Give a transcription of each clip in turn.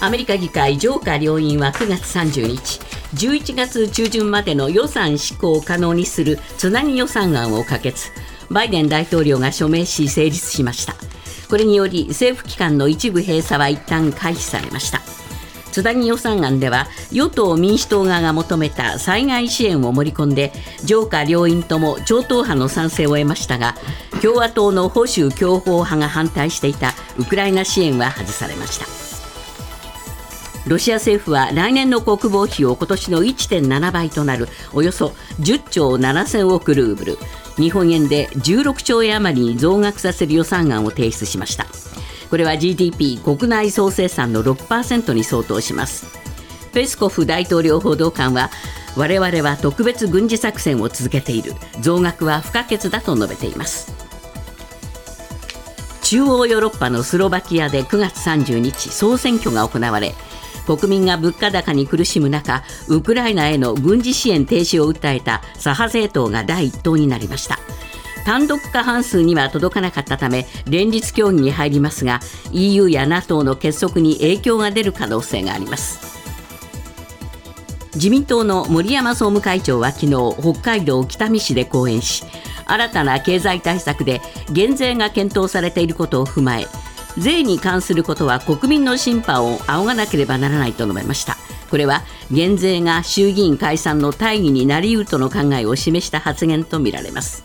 アメリカ議会上下両院は9月30日11月中旬までの予算施行を可能にするつなぎ予算案を可決。バイデン大統領が署名し成立しました。これにより政府機関の一部閉鎖は一旦回避されました。つなぎ予算案では与党・民主党側が求めた災害支援を盛り込んで上下両院とも超党派の賛成を得ましたが共和党の保守強硬派が反対していたウクライナ支援は外されました。ロシア政府は来年の国防費を今年の1.7倍となるおよそ10兆7000億ルーブル。日本円で16兆円余りに増額させる予算案を提出しました。これは GDP 国内総生産の6%に相当します。ペスコフ大統領報道官は我々は特別軍事作戦を続けている。増額は不可欠だと述べています。中央ヨーロッパのスロバキアで9月30日総選挙が行われ国民が物価高に苦しむ中ウクライナへの軍事支援停止を訴えた左派政党が第一党になりました。単独過半数には届かなかったため連日協議に入りますが EU や NATO の結束に影響が出る可能性があります。自民党の森山総務会長は昨日北海道北見市で講演し新たな経済対策で減税が検討されていることを踏まえ税に関することは国民の審判を仰がなければならないと述べました。これは減税が衆議院解散の大義になりうるとの考えを示した発言とみられます。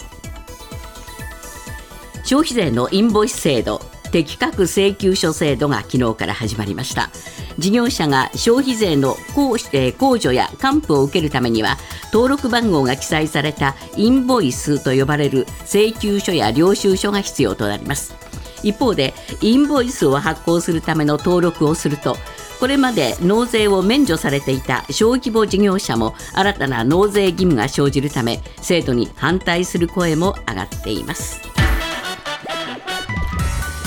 消費税のインボイス制度適格請求書制度が昨日から始まりました。事業者が消費税の控除や還付を受けるためには登録番号が記載されたインボイスと呼ばれる請求書や領収書が必要となります。一方でインボイスを発行するための登録をするとこれまで納税を免除されていた小規模事業者も新たな納税義務が生じるため制度に反対する声も上がっています。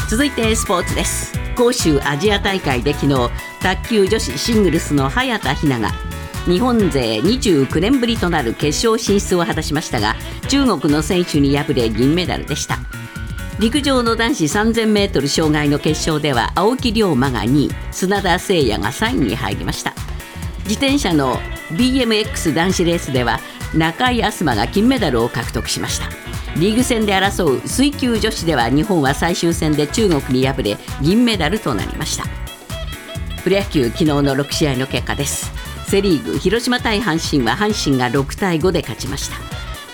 続いてスポーツです。杭州アジア大会で昨日卓球女子シングルスの早田ひなが日本勢29年ぶりとなる決勝進出を果たしましたが中国の選手に敗れ銀メダルでした。陸上の男子 3000m 障害の決勝では青木涼真が2位砂田誠也が3位に入りました。自転車の BMX 男子レースでは中井飛馬が金メダルを獲得しました。リーグ戦で争う水球女子では日本は最終戦で中国に敗れ銀メダルとなりました。プロ野球昨日の6試合の結果です。セ・リーグ広島対阪神は阪神が6対5で勝ちました。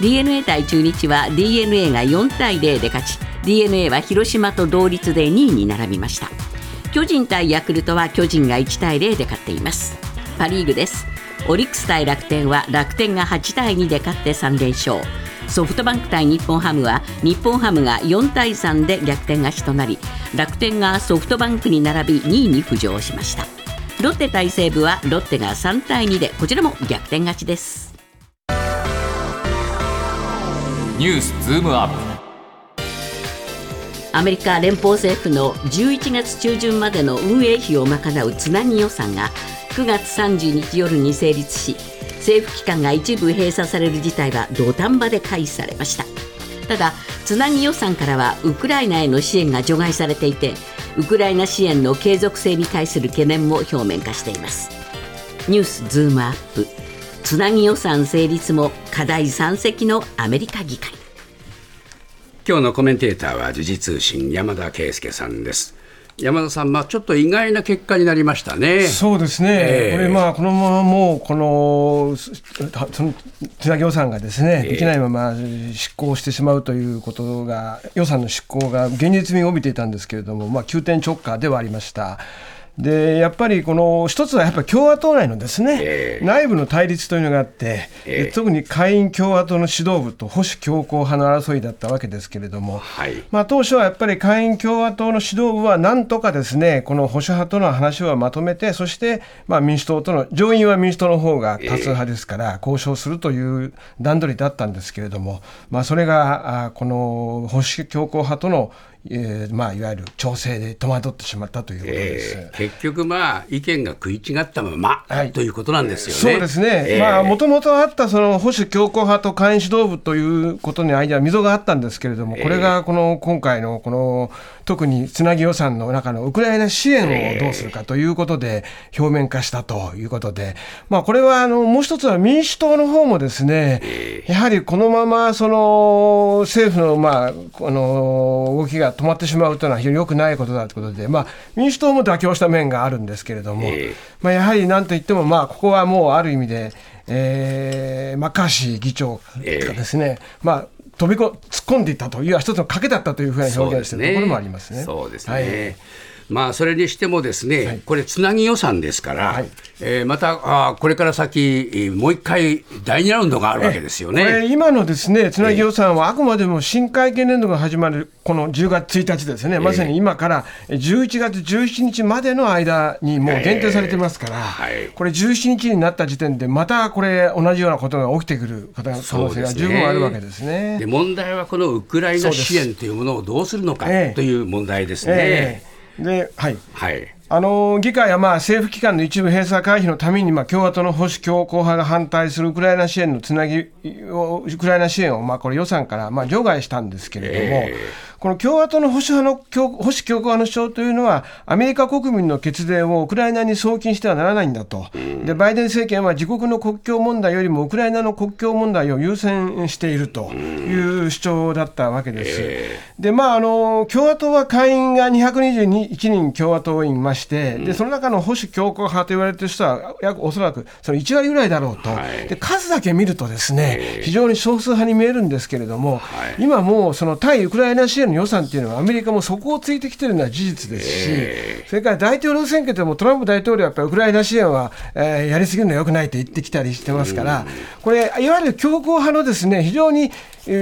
D n a 対中日は d n a が4対0で勝ち d n a は広島と同率で2位に並びました。巨人対ヤクルトは巨人が1対0で勝っています。パ・リーグです。オリックス対楽天は楽天が8対2で勝って3連勝。ソフトバンク対日本ハムは日本ハムが4対3で逆転勝ちとなり楽天がソフトバンクに並び2位に浮上しました。ロッテ対西武はロッテが3対2でこちらも逆転勝ちです。ニュースズームアップ。アメリカ連邦政府の11月中旬までの運営費を賄うつなぎ予算が9月30日夜に成立し政府機関が一部閉鎖される事態は土壇場で回避されました。ただつなぎ予算からはウクライナへの支援が除外されていてウクライナ支援の継続性に対する懸念も表面化しています。ニュースズームアップ。つなぎ予算成立も課題山積のアメリカ議会。今日のコメンテーターは時事通信山田圭介さんです山田さん、まあ、ちょっと意外な結果になりましたね。そうですね、えー、これ、まあ、このままもう、このそのつなぎ予算がですね、できないまま執行してしまうということが、予算の執行が現実味を帯びていたんですけれども、まあ、急転直下ではありました。でやっぱりこの一つはやっぱり共和党内のですね、えー、内部の対立というのがあって、えー、特に下院共和党の指導部と保守強硬派の争いだったわけですけれども、はい、まあ、当初はやっぱり下院共和党の指導部はなんとかですねこの保守派との話をまとめてそしてまあ民主党との上院は民主党の方が多数派ですから、交渉するという段取りだったんですけれども、まあ、それがあこの保守強硬派とのえーまあ、いわゆる調整で戸惑ってしまったということです。えー、結局、まあ、意見が食い違ったまま、はい、ということなんですよね。そうですね、まあ、もともとあったその保守強硬派と会員指導部ということに間、溝があったんですけれども、これがこの今回のこの特につなぎ予算の中のウクライナ支援をどうするかということで、表面化したということで、まあ、これはあのもう一つは民主党の方もですね、やはりこのままその政府の,、まあ、あの動きが止まってしまうというのは非常に良くないことだということで、まあ、民主党も妥協した面があるんですけれども、まあ、やはりなんといっても、まあ、ここはもうある意味で、えー、マッカーシー議長がですね、まあ、飛びこ突っ込んでいったという一つの賭けだったというふうに表現しているところもありますね。そうですね、はいまあ、それにしてもですね、はい、これ、つなぎ予算ですから、はい、えー、またあこれから先、もう一回、第2ラウンドがあるわけですよね。今のですねつなぎ予算は、あくまでも新会計年度が始まるこの10月1日ですね、まさに今から11月17日までの間にもう限定されてますから、えーはい、これ、17日になった時点で、またこれ、同じようなことが起きてくる可能性が十分あるわけですね。で、問題はこのウクライナ支援というものをどうするのかという問題ですね。えーで、はい。はい。あの議会はまあ政府機関の一部閉鎖回避のためにまあ共和党の保守強硬派が反対するウクライナ支援のつなぎをウクライナ支援をまあこれ予算からまあ除外したんですけれども、えーこの共和党の保守派の保守強硬派の主張というのは、アメリカ国民の血税をウクライナに送金してはならないんだと、でバイデン政権は自国の国境問題よりもウクライナの国境問題を優先しているという主張だったわけです。で、まあ、あの共和党は会員が221人共和党員いまして、でその中の保守強硬派と言われている人は、約おそらくその1割ぐらいだろうと、で数だけ見ると、ですね非常に少数派に見えるんですけれども、今もうその対ウクライナ支援の予算っていうのはアメリカも底をついてきてるのは事実ですし、えー、それから大統領選挙でもトランプ大統領はやっぱりウクライナ支援は、えー、やりすぎるのはよくないと言ってきたりしてますから、これ、いわゆる強硬派のですね非常にえー、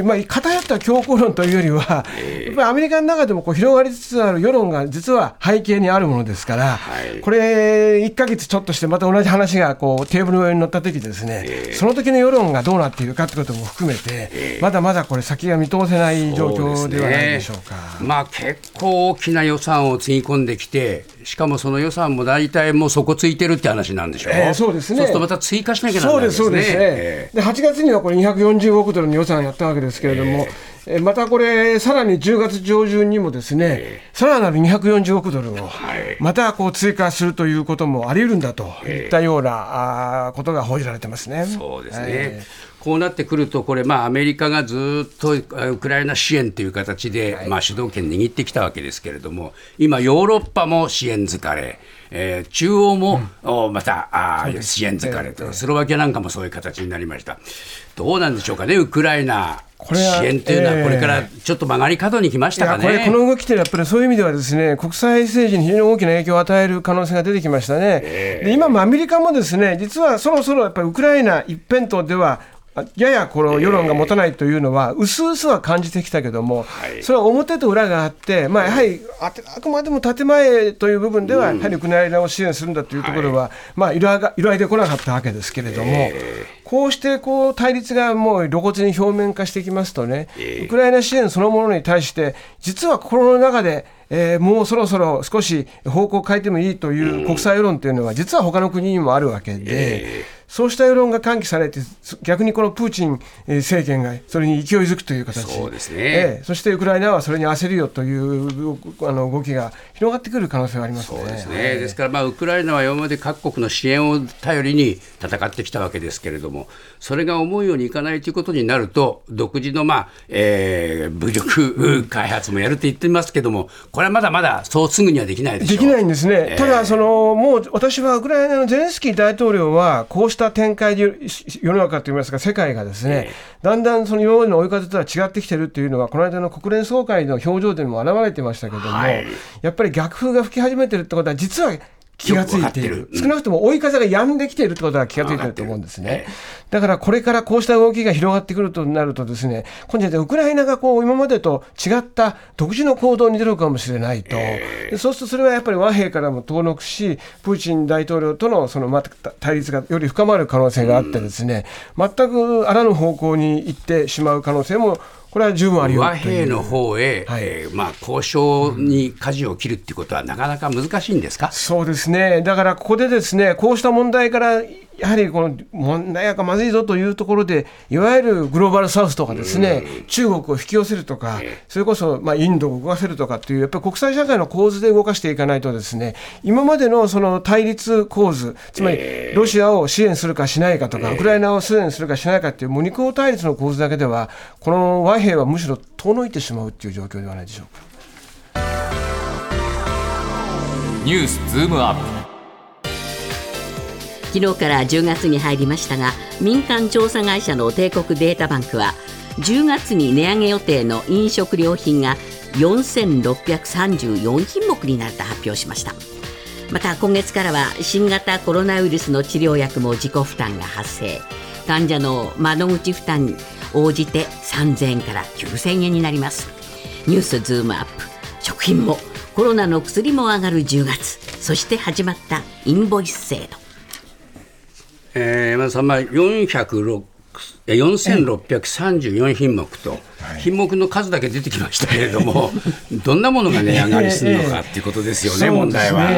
まあ、偏った強硬論というよりは、やっぱりアメリカの中でもこう広がりつつある世論が実は背景にあるものですから、はい、これ、1か月ちょっとして、また同じ話がこうテーブルの上に乗ったときですね、えー、その時の世論がどうなっているかということも含めて、えー、まだまだこれ、先が見通せない状況ではないでしょうか。うね、まあ、結構大きな予算をつぎ込んできて、しかもその予算も大体もう底ついてるって話なんでしょう、えー、そうですね。そうするとまた追加しなきゃならないですね。そうです、そうですね。で8月にはこれ240億ドルの予算やったわけですけれども、えー、またこれ、さらに10月上旬にもですね、さらなる240億ドルをまたこう追加するということもあり得るんだといったようなあことが報じられてますね。そうですね、こうなってくると、これ、まあ、アメリカがずっとウクライナ支援という形で、まあ、主導権握ってきたわけですけれども、今、ヨーロッパも支援疲れ、えー、中央も、うん、またあ支援疲れと、スロバキアなんかもそういう形になりました。どうなんでしょうかね、ウクライナ支援というのは、これからちょっと曲がり角に来ましたかね、これ、この動きってやっぱりそういう意味では、ですね国際政治に非常に大きな影響を与える可能性が出てきましたね、えー、で今もアメリカもですね実はそろそろやっぱりウクライナ一辺倒では、ややこの世論が持たないというのは、うすうすは感じてきたけども、それは表と裏があって、まあ、やはりあくまでも建前という部分では、やはりウクライナを支援するんだというところは、まあ、色合いでこなかったわけですけれども、こうしてこう対立がもう露骨に表面化してきますとね、ウクライナ支援そのものに対して、実は心の中で、えー、もうそろそろ少し方向を変えてもいいという国際世論というのは、実は他の国にもあるわけで。そうした世論が喚起されて、逆にこのプーチン政権がそれに勢いづくという形。そうですね、ええ、そしてウクライナはそれに焦るよというあの動きが広がってくる可能性はあります、ね、そうですね、ですから、まあ、ウクライナは今まで各国の支援を頼りに戦ってきたわけですけれども、それが思うようにいかないということになると、独自の、まあえー、武力 開発もやると言ってますけれども、これはまだまだそうすぐにはできないでできないんですね、えー、ただその、もう私はウクライナのゼレンスキー大統領は、こうした展開で世の中といいますか、世界がですね、だんだんその今までの追い風とは違ってきてるっていうのは、この間の国連総会の表情でも表れてましたけども、はい、やっぱり逆風が吹き始めてるってことは、実は気がついている、少なくとも追い風が止んできているということは気がついていると思うんですね。だからこれからこうした動きが広がってくるとなると、ですね今度はウクライナがこう今までと違った独自の行動に出るかもしれないと、そうするとそれはやっぱり和平からも遠のくし、プーチン大統領とのそのまた対立がより深まる可能性があって、ですね全くあらぬ方向に行ってしまう可能性もこれは十分あるよ和平の方へ、はい。えーまあ、交渉に舵を切るっていうことは、なかなか難しいんですか？そうですね、だからここでですねこうした問題から、やはりこの問題がまずいぞというところで、いわゆるグローバルサウスとかですね、中国を引き寄せるとか、それこそまあインドを動かせるとかっていう、やっぱり国際社会の構図で動かしていかないと、ですね今までのその対立構図、つまりロシアを支援するかしないかとか、ウクライナを支援するかしないかっていう、もう二項対立の構図だけでは、この和平はむしろ遠のいてしまうっていう状況ではないでしょうか。ニュースズームアップ昨日から10月に入りましたが民間調査会社の帝国データバンクは10月に値上げ予定の飲食料品が4634品目になると発表しました。また今月からは新型コロナウイルスの治療薬も自己負担が発生。患者の窓口負担に応じて3000円から9000円になります。ニュースズームアップ。食品もコロナの薬も上がる10月。そして始まったインボイス制度。えー、まずさんま406いや4634品目と、品目の数だけ出てきましたけれども、どんなものが値上がりするのかっていうことですよね、問題は。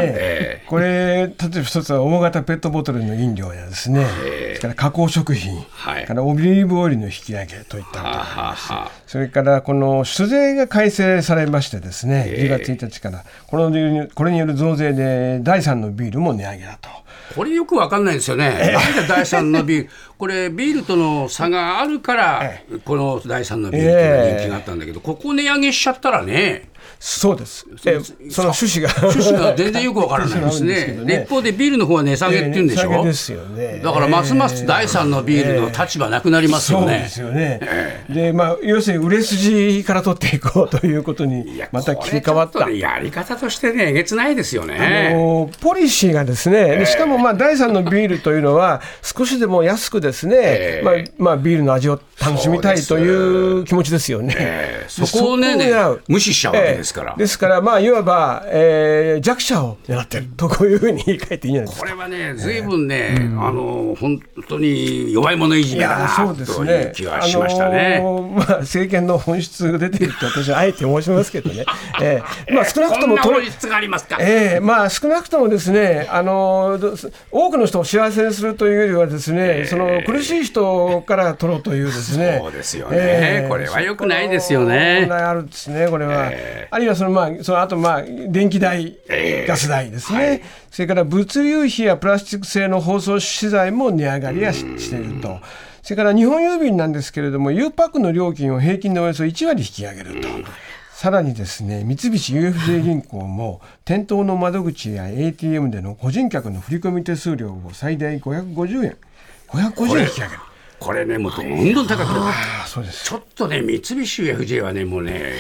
これ、例えば一つは大型ペットボトルの飲料やですね、それから加工食品、はい。からオリーブオイルの引き上げといったことそれからこの酒税が改正されましてですね、10月1日からこのこれによる増税で第3のビールも値上げだと。これよくわかんないですよね、なんで第三のビール、これ、ビールとの差があるから、この第三のビールというの人気があったんだけど、ここ値上げしちゃったらね、そうです。えその趣旨が。趣旨が全然よくわからないですね。一方でビールの方は値下げって言うんでしょ、えですよね。だからますます第三のビールの立場なくなりますよね。そうで。すよね。で、まあ、要するに売れ筋から取っていこうということにまた切り替わった。やり方としてね、えげつないですよあね。のポリシーがですね、でしかもまあ第3のビールというのは、少しでも安くですね、えまあまあ、ビールの味を楽しみたいという気持ちですよね。そこをね無視しちゃうわけですから。ええですから、まあ、いわば、えー弱者を狙ってる。と、こういうふうに言い換えていいんじゃないですか。これはね、ずいぶんね、あの本当に弱い者いじいめだやそうなですねという気がしましたね。あのーまあ、政権の本質が出ていると私はあえて申しますけどね、え えまあ、少なくともとな本質がありますか？ええまあ、少なくともですね、あのど多くの人を幸せにするというよりはですね、その苦しい人から取ろうというですね、そうですよね。これは良くないですよね。問題あるんですね、これは。えあるいはその、まあ、そのあと、まあ、電気代、ええガス代ですね、はいそれから物流費やプラスチック製の包装資材も値上がりはししていると。それから日本郵便なんですけれども、U パックの料金を平均でおよそ1割引き上げると。さらにですね、三菱 UFJ 銀行も、店頭の窓口や ATM での個人客の振込手数料を最大550円、550円引き上げる。これね、もうどんどん高くなる。ちょっとね、三菱 UFJ はね、もうね、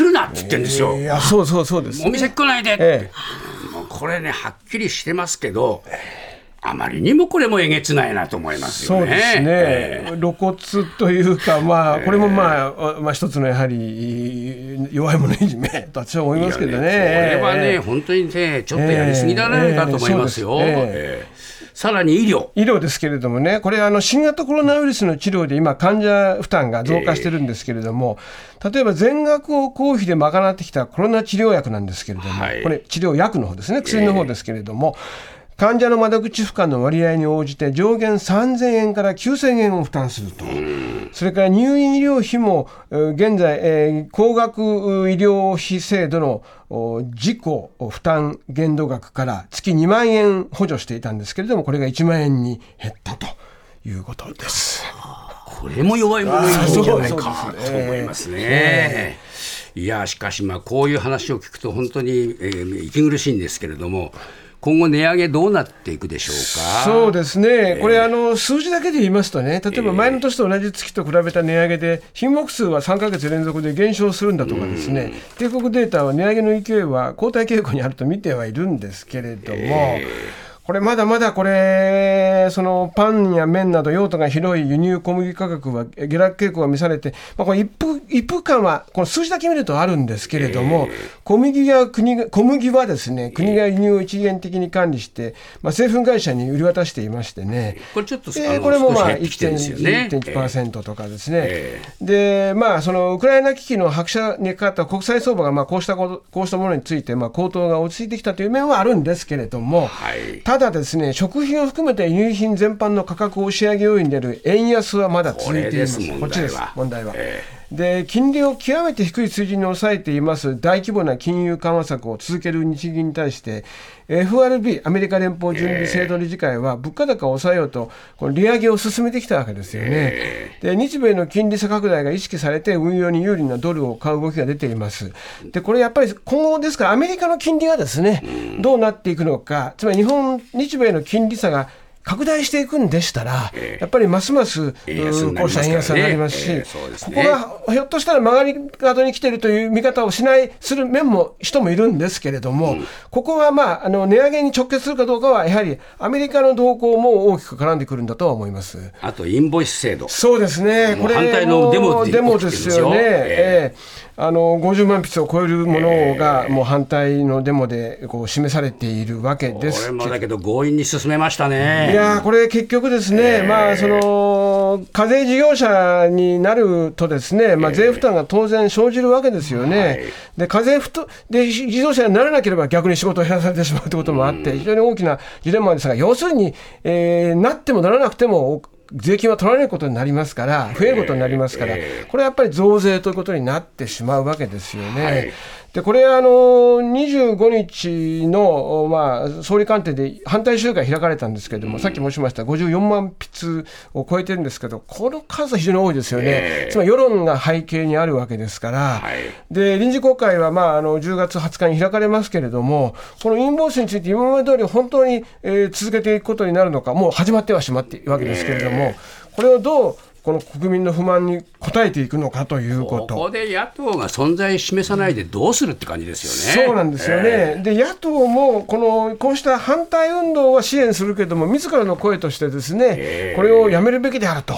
来るなって言ってるんですよ。そうそうそうです。お店来ないでって、えもうこれね、はっきりしてますけど、あまりにもこれもえげつないなと思いますよね。そうですね、ええ露骨というか、まあ、これもまあ、まあ、一つのやはり弱い者いじめと私は思いますけどね。ねこれはね、本当にね、ちょっとやりすぎじゃないかと思いますよ。ええさらに医療。医療ですけれどもね、これ、あの新型コロナウイルスの治療で今、患者負担が増加してるんですけれども、例えば全額を公費で賄ってきたコロナ治療薬なんですけれども、はい。これ、治療薬の方ですね、薬の方ですけれども、患者の窓口負荷の割合に応じて上限3000円から9000円を負担すると、それから入院医療費もえー現在、えー高額医療費制度のお自己負担限度額から月2万円補助していたんですけれども、これが1万円に減ったということです。これも弱い者いるんじゃないあかと思いますね。いやしかしまあこういう話を聞くと本当に、えー息苦しいんですけれども今後値上げどうなっていくでしょうか？そうですね、これ、あの数字だけで言いますとね、例えば前の年と同じ月と比べた値上げで、品目数は3か月連続で減少するんだとかですね、帝国データは値上げの勢いは後退傾向にあると見てはいるんですけれども、これまだまだこれ、そのパンや麺など用途が広い輸入小麦価格は下落傾向が見されて、まあ、これ一服一服感は、この数字だけ見るとあるんですけれども、小麦や国が小麦はですね、国が輸入を一元的に管理して、まあ、製粉会社に売り渡していましてね、これちょっと、えーこれもまあ少し減ってきてるんですよね。1.1%とかですね、えでまあ、そのウクライナ危機の拍車にかかった国際相場がまあこうしたことこうしたものについてまあ高騰が落ち着いてきたという面はあるんですけれども、はいただですね、食品を含めて輸入品全般の価格押し上げ要因に出る円安はまだ続いています。こっちです問題は。えで金利を極めて低い水準に抑えています大規模な金融緩和策を続ける日銀に対して FRB アメリカ連邦準備制度理事会は物価高を抑えようとこの利上げを進めてきたわけですよね、で日米の金利差拡大が意識されて運用に有利なドルを買う動きが出ています。でこれやっぱり今後ですからアメリカの金利がですねどうなっていくのかつまり日本日米の金利差が拡大していくんでしたら、ええ。やっぱりますますこうした円安になりますし、こね。こがひょっとしたら曲がり角に来てるという見方をしない、する面も人もいるんですけれども、ここはまあ、あの値上げに直結するかどうかは、やはりアメリカの動向も大きく絡んでくるんだとは思います。あとインボイス制度。そうですね、これ反対のデモですよ。ね、あの50万筆を超えるものが、もう反対のデモでこう示されているわけでこす。けどれもだけど強引に進めましたね。いやーこれ、結局ですね、まあ、その課税事業者になると、ですね、まあ、税負担が当然生じるわけですよね、はい。で課税負担で自動車にならなければ逆に仕事を減らされてしまうということもあって、非常に大きなジレンマですが、要するに、えーなってもならなくても、税金は取られることになりますから、増えることになりますから、これはやっぱり増税ということになってしまうわけですよね。はい。でこれあの、25日の、まあ、総理官邸で反対集会開かれたんですけれども、さっき申しました54万筆を超えてるんですけど、この数は非常に多いですよね、ええ。つまり世論が背景にあるわけですから、はい。で臨時国会は、まあ、あの10月20日に開かれますけれども、このインボイスについて今まで通り本当に、えー続けていくことになるのか、もう始まってはしまっているわけですけれども、これをどうこの国民の不満に応えていくのかというこ。ことこで野党が存在示さないでどうするって感じですよね。そうなんですよね、で野党もこのこうした反対運動は支援するけれども、自らの声として、ですね、これをやめるべきであると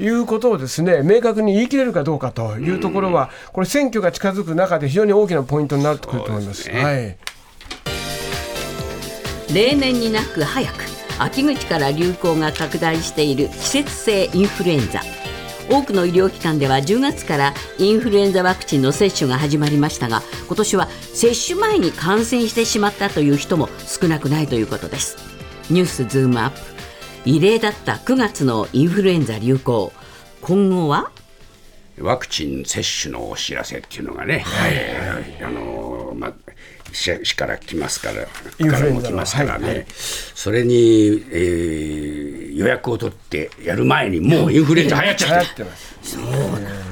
いうことをですね明確に言い切れるかどうかというところは、これ、選挙が近づく中で非常に大きなポイントになってくると思います。すね。はい。例年になく早く秋口から流行が拡大している季節性インフルエンザ。多くの医療機関では10月からインフルエンザワクチンの接種が始まりましたが今年は接種前に感染してしまったという人も少なくないということです。ニュースズームアップ。異例だった9月のインフルエンザ流行。今後は？ワクチン接種のお知らせっていうのがね、えーあのまあ、市市から来ますから、からも来ますからね、はいはい。それに、えー予約を取ってやる前に、もうインフルエンザ流行っちゃってます。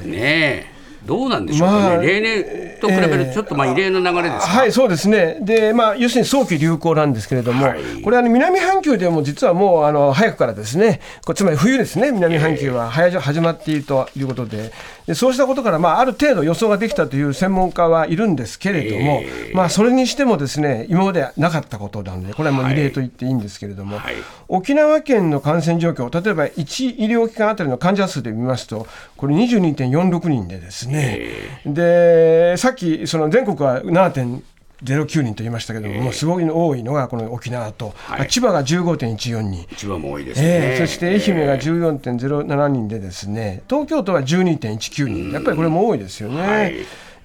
て、ね。え、どうなんでしょうかね、まあ例年と比べると、ちょっとまあ異例の流れですか、はい、そうですね、でまあ、要するに早期流行なんですけれども、はい。これあの、南半球でも実はもうあの早くからですね、つまり冬ですね、南半球は早じ始まっているということで、でそうしたことから、まあ、ある程度予想ができたという専門家はいるんですけれども、まあ、それにしてもですね、今までなかったことなので、これはもう異例と言っていいんですけれども、はい。沖縄県の感染状況、例えば1医療機関あたりの患者数で見ますと、これ22.46人でですね、でさっき、その全国は7.09人と言いましたけども、もうすごい多いのがこの沖縄と、はい。千葉が15.14人。一番も多いですね、えーそして愛媛が14.07人でですね東京都は12.19人。やっぱりこれも多いですよね。はい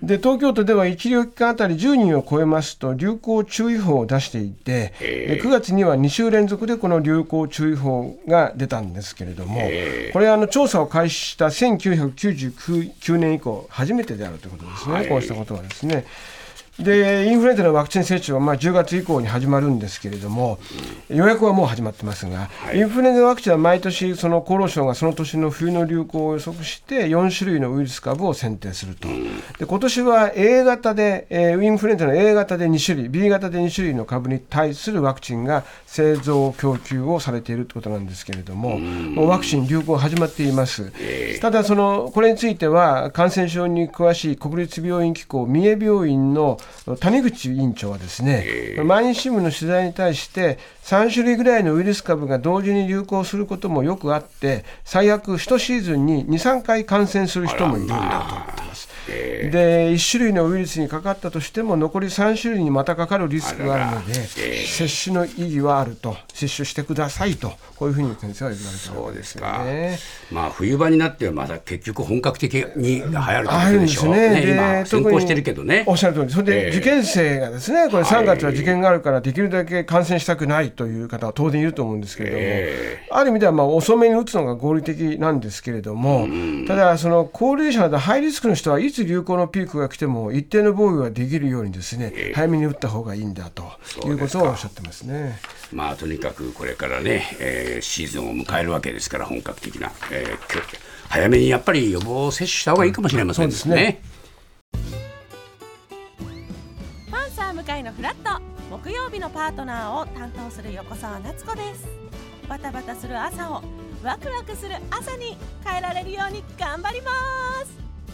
で東京都では1医療機関あたり10人を超えますと流行注意報を出していて、で9月には2週連続でこの流行注意報が出たんですけれども、これはあの調査を開始した1999年以降初めてであるということですね、こうしたことはですね。でインフルエンザのワクチン接種はまあ10月以降に始まるんですけれども、予約はもう始まってますが、インフルエンザワクチンは毎年、その厚労省がその年の冬の流行を予測して、4種類のウイルス株を選定すると、で今年は A 型で、えーインフルエンザの A 型で2種類、B 型で2種類の株に対するワクチンが製造、供給をされているということなんですけれども、もうワクチン流行始まっています。ただその、これについては、感染症に詳しい国立病院機構三重病院の谷口委員長はですね、毎日新聞の取材に対して3種類ぐらいのウイルス株が同時に流行することもよくあって最悪1シーズンに23回感染する人もいるんだと言ってます。で1種類のウイルスにかかったとしても残り3種類にまたかかるリスクがあるので接種の意義はあると。接種してくださいと。こういうふうに先生は言われてるわけですよね。まあ冬場になってはまだ結局本格的に流行るというでしょう。ね。ね今先行してるけどね。おっしゃる通り。それで受験生がですねこれ3月は受験があるからできるだけ感染したくないという方は当然いると思うんですけれども、えー、ある意味ではまあ遅めに打つのが合理的なんですけれども、ただその高齢者などハイリスクの人はいつ流行のピークが来ても一定の防御ができるようにですね、えー、早めに打った方がいいんだということをおっしゃってますね。まあとにかくこれからね、えー、シーズンを迎えるわけですから本格的な、えー、早めにやっぱり予防接種した方がいいかもしれませんですね。パンサー向かいのフラット。木曜日のパートナーを担当する横澤夏子です。バタバタする朝をワクワクする朝に変えられるように頑張ります